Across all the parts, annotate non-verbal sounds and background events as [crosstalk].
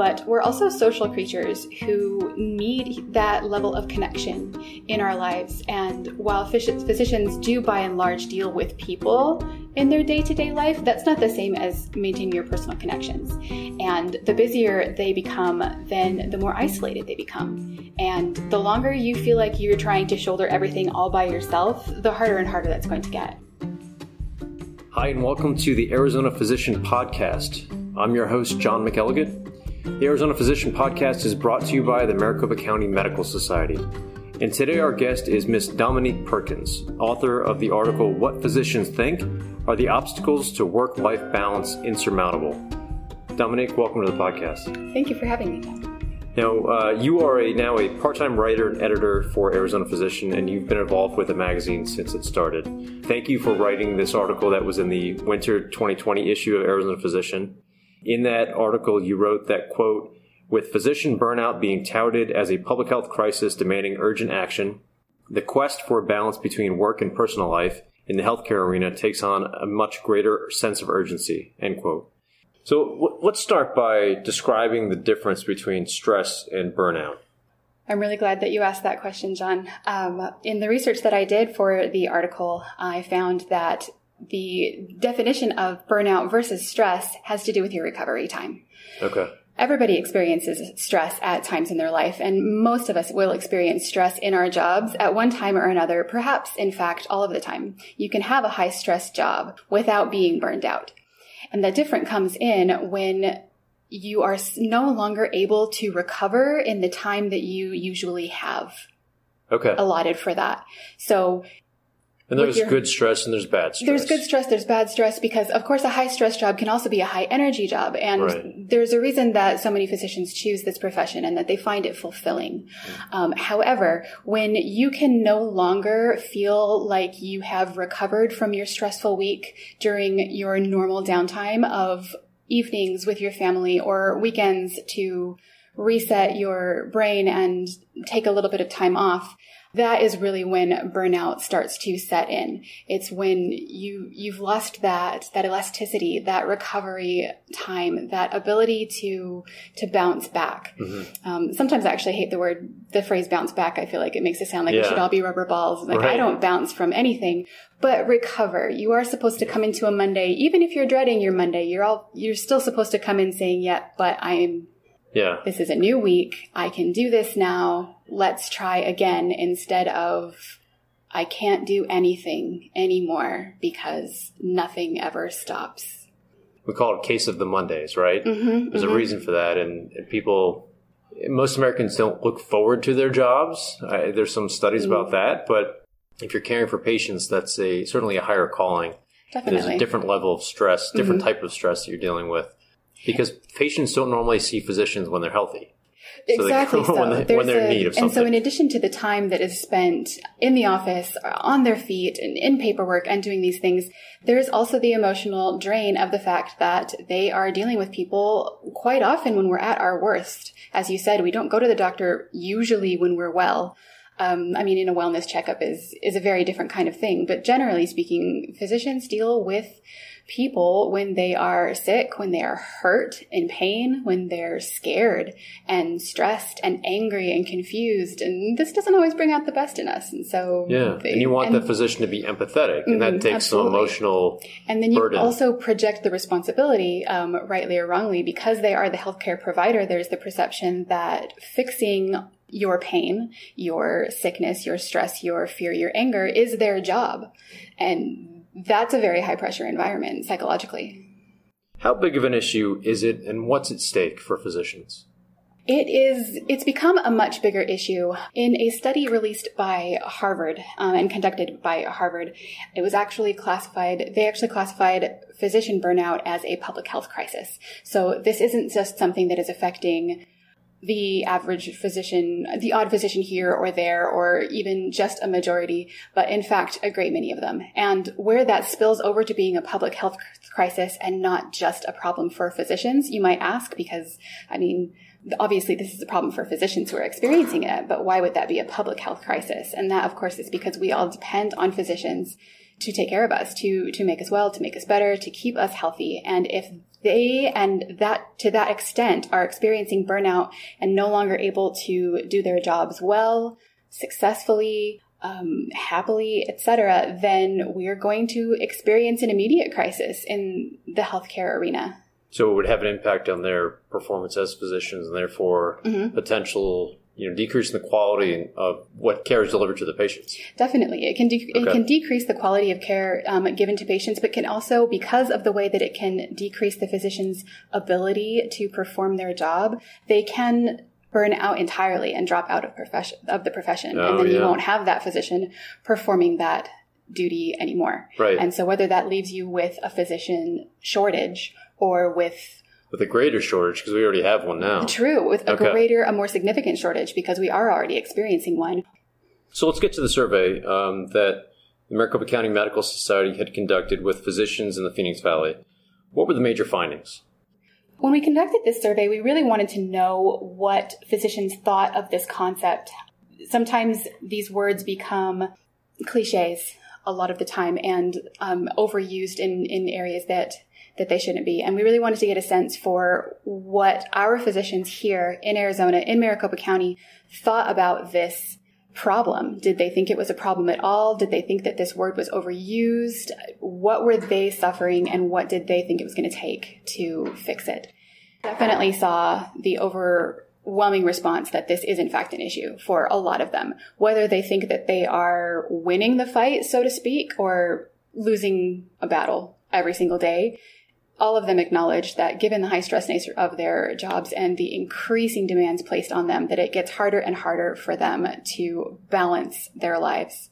but we're also social creatures who need that level of connection in our lives. And while physicians do by and large deal with people in their day to day life, that's not the same as maintaining your personal connections. And the busier they become, then the more isolated they become. And the longer you feel like you're trying to shoulder everything all by yourself, the harder and harder that's going to get. Hi, and welcome to the Arizona Physician Podcast. I'm your host, John McElligott. The Arizona Physician Podcast is brought to you by the Maricopa County Medical Society. And today our guest is Miss Dominique Perkins, author of the article What Physicians Think Are the Obstacles to Work Life Balance Insurmountable? Dominique, welcome to the podcast. Thank you for having me. Now, uh, you are a, now a part time writer and editor for Arizona Physician, and you've been involved with the magazine since it started. Thank you for writing this article that was in the winter 2020 issue of Arizona Physician. In that article, you wrote that, quote, with physician burnout being touted as a public health crisis demanding urgent action, the quest for a balance between work and personal life in the healthcare arena takes on a much greater sense of urgency, end quote. So w- let's start by describing the difference between stress and burnout. I'm really glad that you asked that question, John. Um, in the research that I did for the article, I found that the definition of burnout versus stress has to do with your recovery time. Okay. Everybody experiences stress at times in their life, and most of us will experience stress in our jobs at one time or another, perhaps, in fact, all of the time. You can have a high stress job without being burned out. And the difference comes in when you are no longer able to recover in the time that you usually have okay. allotted for that. So and there's your, good stress and there's bad stress. There's good stress, there's bad stress because of course a high stress job can also be a high energy job. And right. there's a reason that so many physicians choose this profession and that they find it fulfilling. Mm-hmm. Um, however, when you can no longer feel like you have recovered from your stressful week during your normal downtime of evenings with your family or weekends to reset your brain and take a little bit of time off, that is really when burnout starts to set in. It's when you, you've lost that, that elasticity, that recovery time, that ability to, to bounce back. Mm-hmm. Um, sometimes I actually hate the word, the phrase bounce back. I feel like it makes it sound like yeah. we should all be rubber balls. Like right. I don't bounce from anything, but recover. You are supposed to come into a Monday, even if you're dreading your Monday, you're all, you're still supposed to come in saying, yeah, but I'm yeah. This is a new week. I can do this now. Let's try again instead of I can't do anything anymore because nothing ever stops. We call it case of the Mondays, right? Mm-hmm, There's mm-hmm. a reason for that. And, people, most Americans don't look forward to their jobs. I, there's some studies mm-hmm. about that. But if you're caring for patients, that's a certainly a higher calling. Definitely. There's a different level of stress, different mm-hmm. type of stress that you're dealing with because patients don't normally see physicians when they're healthy. So exactly. So [laughs] when, they, when they're in need of something. And so, in addition to the time that is spent in the office, on their feet, and in paperwork, and doing these things, there is also the emotional drain of the fact that they are dealing with people quite often when we're at our worst. As you said, we don't go to the doctor usually when we're well. Um, I mean, in a wellness checkup is is a very different kind of thing. But generally speaking, physicians deal with people when they are sick, when they are hurt, in pain, when they're scared and stressed and angry and confused. And this doesn't always bring out the best in us. And so, yeah. They, and you want and, the physician to be empathetic, and that mm-hmm, takes absolutely. some emotional. And then you burden. also project the responsibility, um, rightly or wrongly, because they are the healthcare provider. There's the perception that fixing your pain, your sickness, your stress, your fear, your anger is their job. And that's a very high pressure environment psychologically. How big of an issue is it and what's at stake for physicians? It is, it's become a much bigger issue. In a study released by Harvard um, and conducted by Harvard, it was actually classified, they actually classified physician burnout as a public health crisis. So this isn't just something that is affecting the average physician, the odd physician here or there, or even just a majority, but in fact, a great many of them. And where that spills over to being a public health crisis and not just a problem for physicians, you might ask, because, I mean, obviously this is a problem for physicians who are experiencing it, but why would that be a public health crisis? And that, of course, is because we all depend on physicians to take care of us, to to make us well, to make us better, to keep us healthy. And if they and that to that extent are experiencing burnout and no longer able to do their jobs well, successfully, um, happily, etc., then we are going to experience an immediate crisis in the healthcare arena. So it would have an impact on their performance as physicians, and therefore mm-hmm. potential you know decrease in the quality of what care is delivered to the patients. Definitely, it can de- okay. it can decrease the quality of care um, given to patients, but can also because of the way that it can decrease the physician's ability to perform their job, they can burn out entirely and drop out of profession of the profession, oh, and then yeah. you won't have that physician performing that duty anymore. Right. And so whether that leaves you with a physician shortage or with with a greater shortage because we already have one now. True, with a okay. greater, a more significant shortage because we are already experiencing one. So let's get to the survey um, that the Maricopa County Medical Society had conducted with physicians in the Phoenix Valley. What were the major findings? When we conducted this survey, we really wanted to know what physicians thought of this concept. Sometimes these words become cliches a lot of the time and um, overused in, in areas that that they shouldn't be. And we really wanted to get a sense for what our physicians here in Arizona, in Maricopa County, thought about this problem. Did they think it was a problem at all? Did they think that this word was overused? What were they suffering and what did they think it was going to take to fix it? Definitely saw the overwhelming response that this is in fact an issue for a lot of them. Whether they think that they are winning the fight, so to speak, or losing a battle every single day, all of them acknowledge that given the high stress nature of their jobs and the increasing demands placed on them, that it gets harder and harder for them to balance their lives.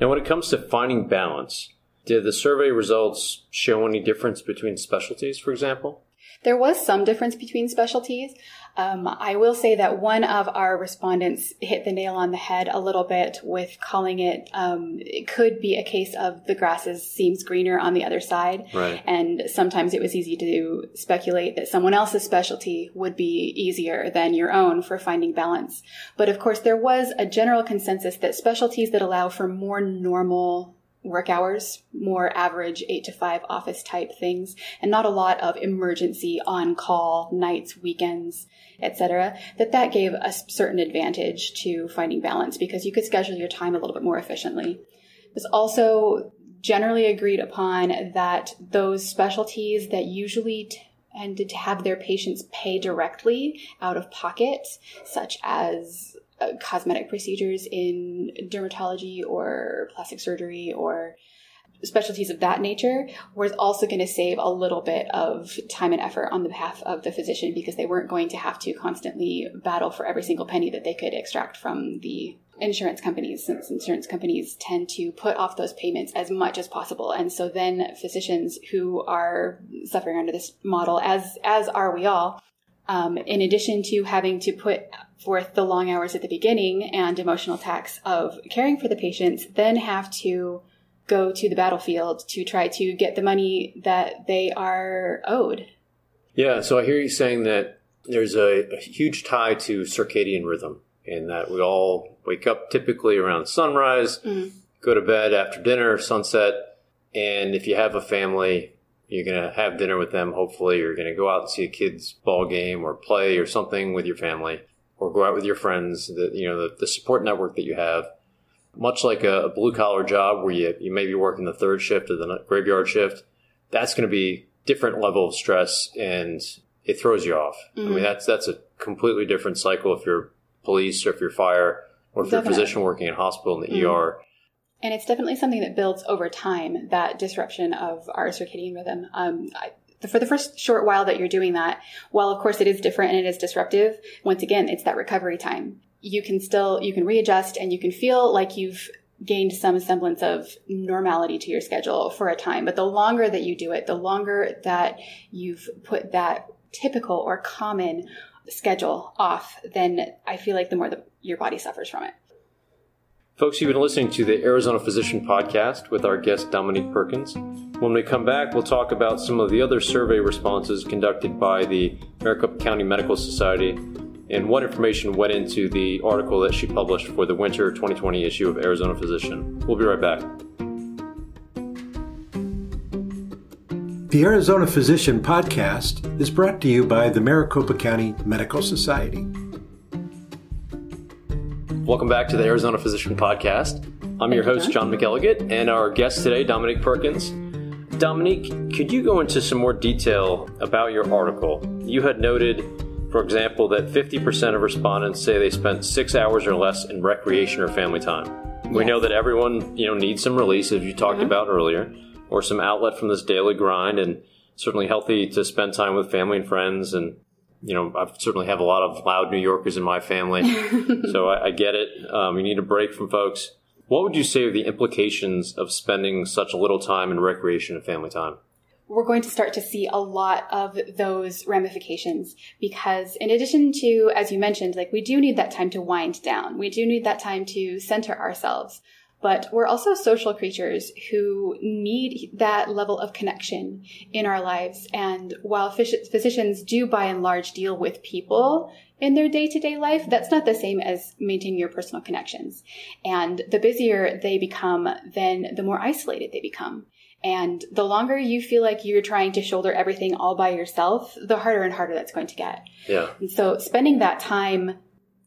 Now, when it comes to finding balance, did the survey results show any difference between specialties, for example? There was some difference between specialties. Um, I will say that one of our respondents hit the nail on the head a little bit with calling it, um, it could be a case of the grasses seems greener on the other side. Right. And sometimes it was easy to speculate that someone else's specialty would be easier than your own for finding balance. But of course, there was a general consensus that specialties that allow for more normal work hours, more average eight to five office type things, and not a lot of emergency on call nights, weekends, etc. That that gave a certain advantage to finding balance because you could schedule your time a little bit more efficiently. It was also generally agreed upon that those specialties that usually tended to have their patients pay directly out of pocket, such as Uh, cosmetic procedures in dermatology or plastic surgery or specialties of that nature was also going to save a little bit of time and effort on the behalf of the physician because they weren't going to have to constantly battle for every single penny that they could extract from the insurance companies since insurance companies tend to put off those payments as much as possible. And so then physicians who are suffering under this model as as are we all um, in addition to having to put forth the long hours at the beginning and emotional tax of caring for the patients, then have to go to the battlefield to try to get the money that they are owed. Yeah, so I hear you saying that there's a, a huge tie to circadian rhythm, in that we all wake up typically around sunrise, mm-hmm. go to bed after dinner, sunset, and if you have a family, you're going to have dinner with them, hopefully. You're going to go out and see a kid's ball game or play or something with your family or go out with your friends, the, you know, the, the support network that you have. Much like a, a blue collar job where you, you may be working the third shift or the graveyard shift, that's going to be different level of stress and it throws you off. Mm-hmm. I mean, mm-hmm. that's, that's a completely different cycle if you're police or if you're fire or if Definitely. you're a physician working in hospital in the mm-hmm. ER and it's definitely something that builds over time, that disruption of our circadian rhythm. Um, I, for the first short while that you're doing that, while of course it is different and it is disruptive, once again, it's that recovery time. You can still, you can readjust and you can feel like you've gained some semblance of normality to your schedule for a time. But the longer that you do it, the longer that you've put that typical or common schedule off, then I feel like the more that your body suffers from it. Folks, you've been listening to the Arizona Physician Podcast with our guest Dominique Perkins. When we come back, we'll talk about some of the other survey responses conducted by the Maricopa County Medical Society and what information went into the article that she published for the winter 2020 issue of Arizona Physician. We'll be right back. The Arizona Physician Podcast is brought to you by the Maricopa County Medical Society. Welcome back to the Arizona Physician Podcast. I'm your host, John McElligott, and our guest today, Dominique Perkins. Dominique, could you go into some more detail about your article? You had noted, for example, that 50% of respondents say they spent six hours or less in recreation or family time. We yes. know that everyone, you know, needs some release, as you talked mm-hmm. about earlier or some outlet from this daily grind and certainly healthy to spend time with family and friends and you know i certainly have a lot of loud new yorkers in my family [laughs] so I, I, get it. Um, you need a break from folks. What would you say are the implications of spending such a little time in recreation and family time? We're going to start to see a lot of those ramifications because in addition to as you mentioned like we do need that time to wind down. We do need that time to center ourselves but we're also social creatures who need that level of connection in our lives. And while physicians do by and large deal with people in their day to day life, that's not the same as maintaining your personal connections. And the busier they become, then the more isolated they become. And the longer you feel like you're trying to shoulder everything all by yourself, the harder and harder that's going to get. Yeah. And so spending that time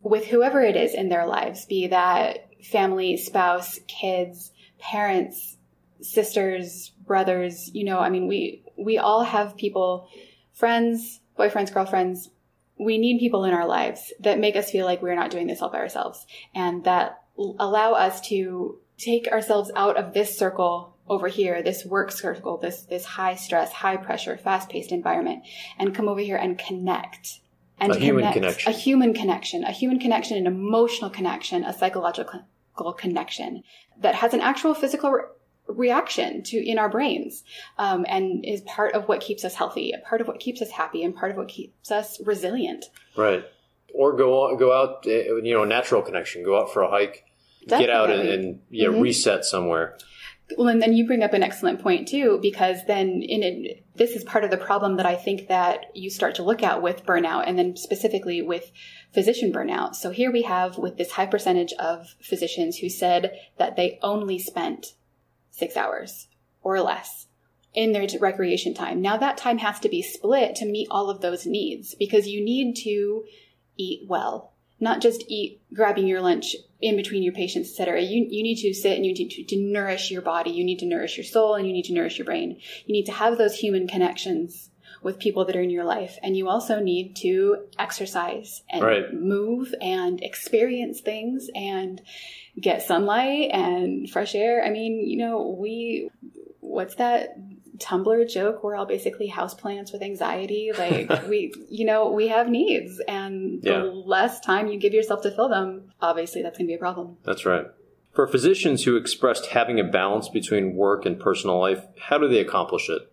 with whoever it is in their lives, be that family, spouse, kids, parents, sisters, brothers, you know, I mean, we, we all have people, friends, boyfriends, girlfriends. We need people in our lives that make us feel like we're not doing this all by ourselves and that allow us to take ourselves out of this circle over here, this work circle, this, this high stress, high pressure, fast paced environment and come over here and connect and a connect, human connection. A human connection, a human connection, an emotional connection, a psychological connection that has an actual physical re- reaction to in our brains um, and is part of what keeps us healthy part of what keeps us happy and part of what keeps us resilient right or go go out eh, you know natural connection go out for a hike Definitely. get out and, and yeah mm-hmm. reset somewhere well, and then you bring up an excellent point too, because then in it, this is part of the problem that I think that you start to look at with burnout and then specifically with physician burnout. So here we have with this high percentage of physicians who said that they only spent six hours or less in their recreation time. Now that time has to be split to meet all of those needs because you need to eat well, not just eat grabbing your lunch in between your patients, etc. You, you need to sit and you need to, to nourish your body. You need to nourish your soul and you need to nourish your brain. You need to have those human connections with people that are in your life. And you also need to exercise and right. move and experience things and get sunlight and fresh air. I mean, you know, we, what's that Tumblr joke? We're all basically houseplants with anxiety. Like [laughs] we, you know, we have needs and yeah. the less time you give yourself to fill them, obviously that's going to be a problem. That's right. For physicians who expressed having a balance between work and personal life, how do they accomplish it?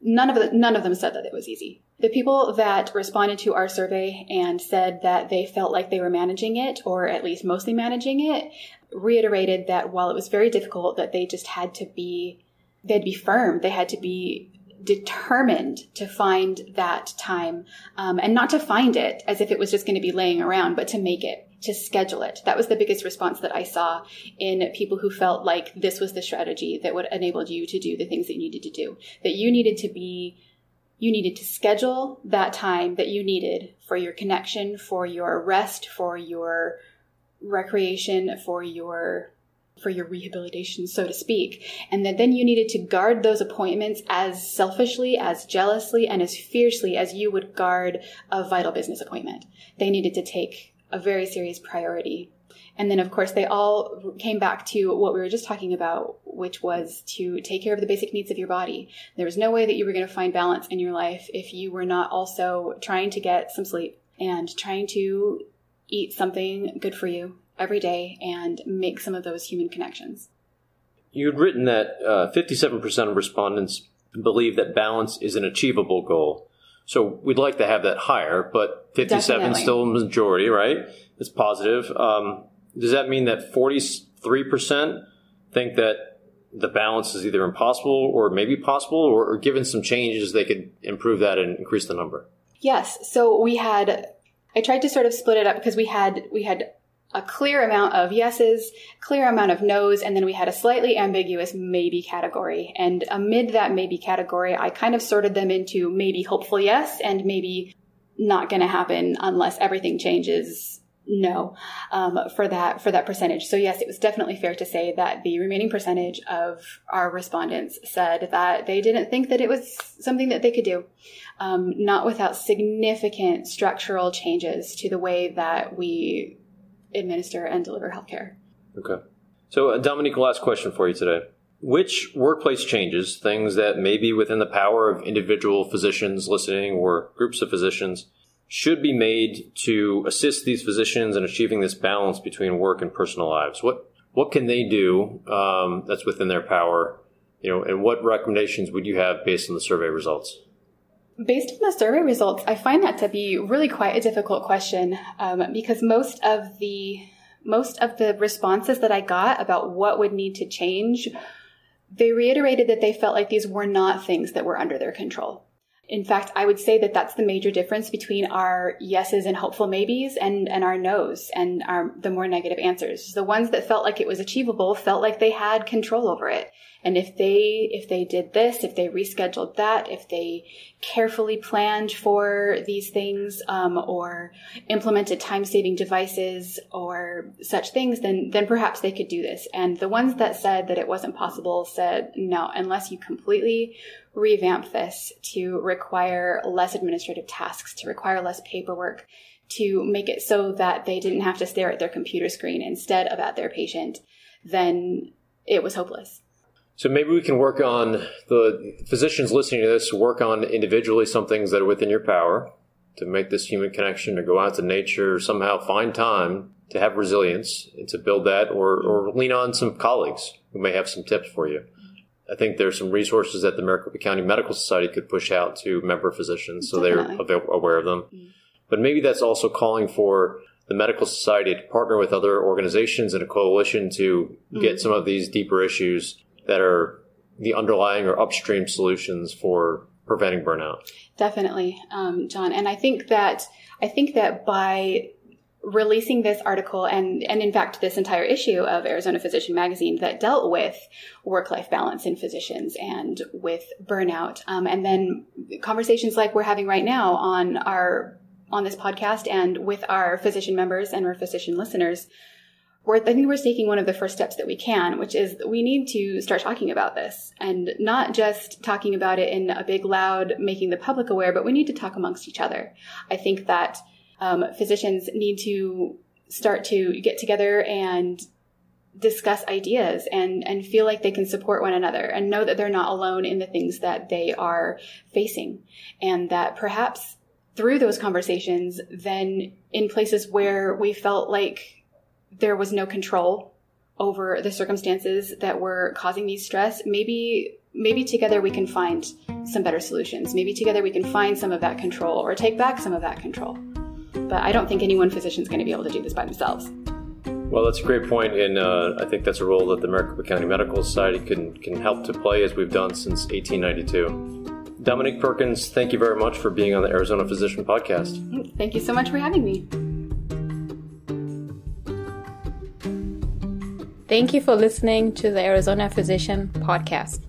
none of the, none of them said that it was easy. The people that responded to our survey and said that they felt like they were managing it, or at least mostly managing it, reiterated that while it was very difficult, that they just had to be, they'd be firm. They had to be determined to find that time, um, and not to find it as if it was just going to be laying around, but to make it to schedule it. That was the biggest response that I saw in people who felt like this was the strategy that would enable you to do the things that you needed to do. That you needed to be, you needed to schedule that time that you needed for your connection, for your rest, for your recreation, for your for your rehabilitation, so to speak. And that then you needed to guard those appointments as selfishly, as jealously, and as fiercely as you would guard a vital business appointment. They needed to take a very serious priority. And then, of course, they all came back to what we were just talking about, which was to take care of the basic needs of your body. There was no way that you were going to find balance in your life if you were not also trying to get some sleep and trying to eat something good for you every day and make some of those human connections. You had written that uh, 57% of respondents believe that balance is an achievable goal. So we'd like to have that higher, but 57 Definitely. still a majority, right? It's positive. Um, does that mean that 43% think that the balance is either impossible or maybe possible, or, or given some changes, they could improve that and increase the number? Yes. So we had, I tried to sort of split it up because we had, we had a clear amount of yeses, clear amount of no's, and then we had a slightly ambiguous maybe category. And amid that maybe category, I kind of sorted them into maybe hopeful yes and maybe not going to happen unless everything changes no um, for that for that percentage so yes it was definitely fair to say that the remaining percentage of our respondents said that they didn't think that it was something that they could do um, not without significant structural changes to the way that we administer and deliver healthcare. Okay. So, uh, Dominique, last question for you today. Which workplace changes, things that may be within the power of individual physicians listening or groups of physicians, should be made to assist these physicians in achieving this balance between work and personal lives? What what can they do um, that's within their power? You know, and what recommendations would you have based on the survey results? Based on the survey results, I find that to be really quite a difficult question um, because most of the most of the responses that I got about what would need to change, they reiterated that they felt like these were not things that were under their control. In fact, I would say that that's the major difference between our yeses and hopeful maybes and, and our nos and our, the more negative answers. The ones that felt like it was achievable felt like they had control over it. And if they, if they did this, if they rescheduled that, if they carefully planned for these things, um, or implemented time saving devices or such things, then, then perhaps they could do this. And the ones that said that it wasn't possible said, no, unless you completely revamp this to require less administrative tasks, to require less paperwork, to make it so that they didn't have to stare at their computer screen instead of at their patient, then it was hopeless. So maybe we can work on the physicians listening to this, work on individually some things that are within your power to make this human connection, to go out to nature, somehow find time to have resilience and to build that, or, or lean on some colleagues who may have some tips for you. I think there's some resources that the Maricopa County Medical Society could push out to member physicians so Definitely. they're aware of them. Mm-hmm. But maybe that's also calling for the medical society to partner with other organizations in a coalition to mm-hmm. get some of these deeper issues that are the underlying or upstream solutions for preventing burnout. Definitely, um, John. And I think that I think that by releasing this article and and in fact this entire issue of Arizona Physician Magazine that dealt with work life balance in physicians and with burnout, um, and then conversations like we're having right now on our on this podcast and with our physician members and our physician listeners we're, I think we're taking one of the first steps that we can, which is we need to start talking about this and not just talking about it in a big, loud, making the public aware, but we need to talk amongst each other. I think that um, physicians need to start to get together and discuss ideas and and feel like they can support one another and know that they're not alone in the things that they are facing and that perhaps through those conversations then in places where we felt like there was no control over the circumstances that were causing these stress, maybe maybe together we can find some better solutions. Maybe together we can find some of that control or take back some of that control. But I don't think any one physician is going to be able to do this by themselves. Well, that's a great point, and uh, I think that's a role that the Maricopa County Medical Society can can help to play as we've done since 1892. Dominique Perkins, thank you very much for being on the Arizona Physician Podcast. Thank you so much for having me. Thank you for listening to the Arizona Physician Podcast.